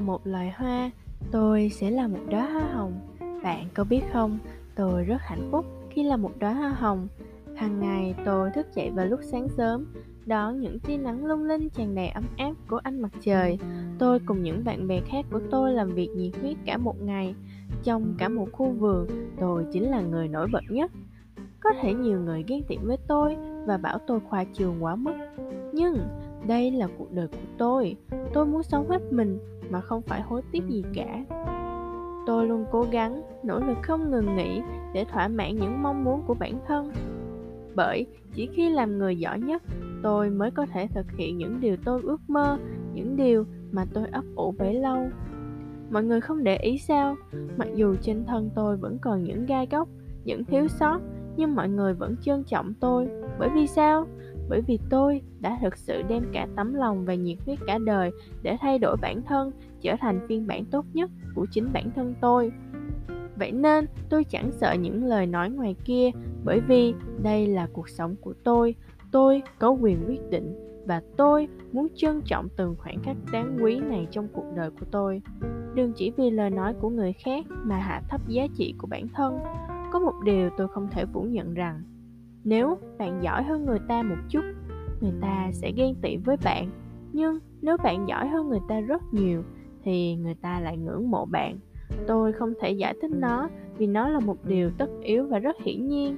là một loài hoa. Tôi sẽ là một đóa hoa hồng. Bạn có biết không? Tôi rất hạnh phúc khi là một đóa hoa hồng. Hàng ngày tôi thức dậy vào lúc sáng sớm, đón những tia nắng lung linh tràn đầy ấm áp của ánh mặt trời. Tôi cùng những bạn bè khác của tôi làm việc nhiệt huyết cả một ngày. Trong cả một khu vườn, tôi chính là người nổi bật nhất. Có thể nhiều người ghen tị với tôi và bảo tôi khoa trường quá mức. Nhưng đây là cuộc đời của tôi. Tôi muốn sống hết mình mà không phải hối tiếc gì cả. Tôi luôn cố gắng, nỗ lực không ngừng nghỉ để thỏa mãn những mong muốn của bản thân. Bởi chỉ khi làm người giỏi nhất, tôi mới có thể thực hiện những điều tôi ước mơ, những điều mà tôi ấp ủ bấy lâu. Mọi người không để ý sao? Mặc dù trên thân tôi vẫn còn những gai góc, những thiếu sót, nhưng mọi người vẫn trân trọng tôi. Bởi vì sao? Bởi vì tôi đã thực sự đem cả tấm lòng và nhiệt huyết cả đời để thay đổi bản thân, trở thành phiên bản tốt nhất của chính bản thân tôi. Vậy nên tôi chẳng sợ những lời nói ngoài kia, bởi vì đây là cuộc sống của tôi tôi có quyền quyết định và tôi muốn trân trọng từng khoảnh khắc đáng quý này trong cuộc đời của tôi. Đừng chỉ vì lời nói của người khác mà hạ thấp giá trị của bản thân. Có một điều tôi không thể phủ nhận rằng nếu bạn giỏi hơn người ta một chút, người ta sẽ ghen tị với bạn. Nhưng nếu bạn giỏi hơn người ta rất nhiều, thì người ta lại ngưỡng mộ bạn. Tôi không thể giải thích nó, vì nó là một điều tất yếu và rất hiển nhiên.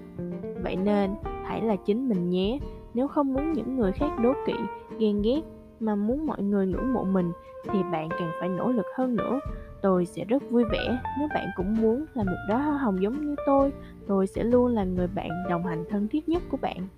Vậy nên, hãy là chính mình nhé. Nếu không muốn những người khác đố kỵ, ghen ghét mà muốn mọi người ngưỡng mộ mình thì bạn càng phải nỗ lực hơn nữa. Tôi sẽ rất vui vẻ nếu bạn cũng muốn là một đóa hoa hồng, giống như tôi. Tôi sẽ luôn là người bạn đồng hành thân thiết nhất của bạn.